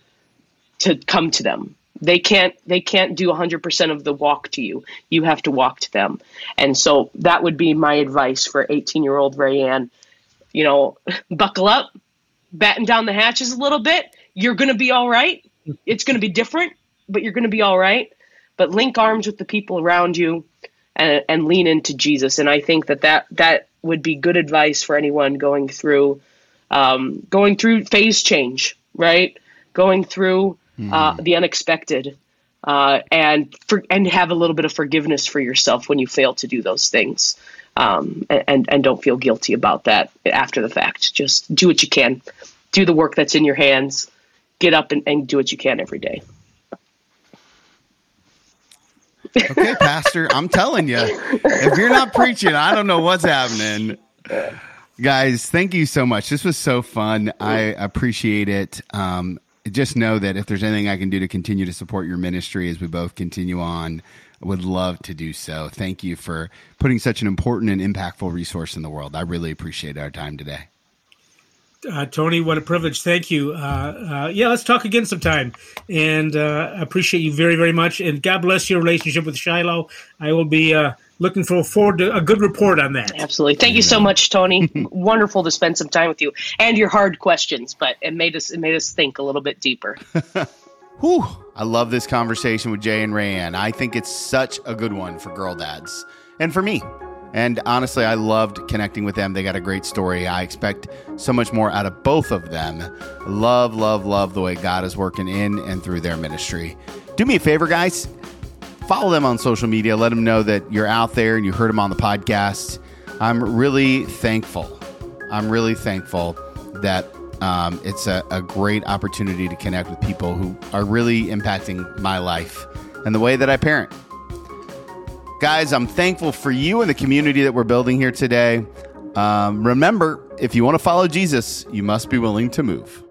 [SPEAKER 3] to come to them. They can't they can't do 100% of the walk to you. You have to walk to them. And so that would be my advice for 18-year-old Rae Anne. You know, buckle up, batten down the hatches a little bit. You're going to be all right. It's going to be different, but you're going to be all right. But link arms with the people around you and, and lean into Jesus. And I think that, that that would be good advice for anyone going through um, going through phase change, right? Going through uh, the unexpected, uh, and for, and have a little bit of forgiveness for yourself when you fail to do those things, um, and and don't feel guilty about that after the fact. Just do what you can, do the work that's in your hands, get up and, and do what you can every day.
[SPEAKER 1] Okay, Pastor, I'm telling you, if you're not preaching, I don't know what's happening. Guys, thank you so much. This was so fun. I appreciate it. Um, just know that if there's anything I can do to continue to support your ministry as we both continue on, I would love to do so. Thank you for putting such an important and impactful resource in the world. I really appreciate our time today.
[SPEAKER 2] Uh, Tony, what a privilege. Thank you. Uh, uh, yeah, let's talk again sometime. And uh, I appreciate you very, very much. And God bless your relationship with Shiloh. I will be uh, looking for, forward to a good report on that.
[SPEAKER 3] Absolutely. Thank you so much, Tony. Wonderful to spend some time with you and your hard questions, but it made us it made us think a little bit deeper.
[SPEAKER 1] Whew. I love this conversation with Jay and Rae Anne. I think it's such a good one for girl dads and for me. And honestly, I loved connecting with them. They got a great story. I expect so much more out of both of them. Love, love, love the way God is working in and through their ministry. Do me a favor, guys. Follow them on social media. Let them know that you're out there and you heard them on the podcast. I'm really thankful. I'm really thankful that um, it's a, a great opportunity to connect with people who are really impacting my life and the way that I parent. Guys, I'm thankful for you and the community that we're building here today. Um, remember, if you want to follow Jesus, you must be willing to move.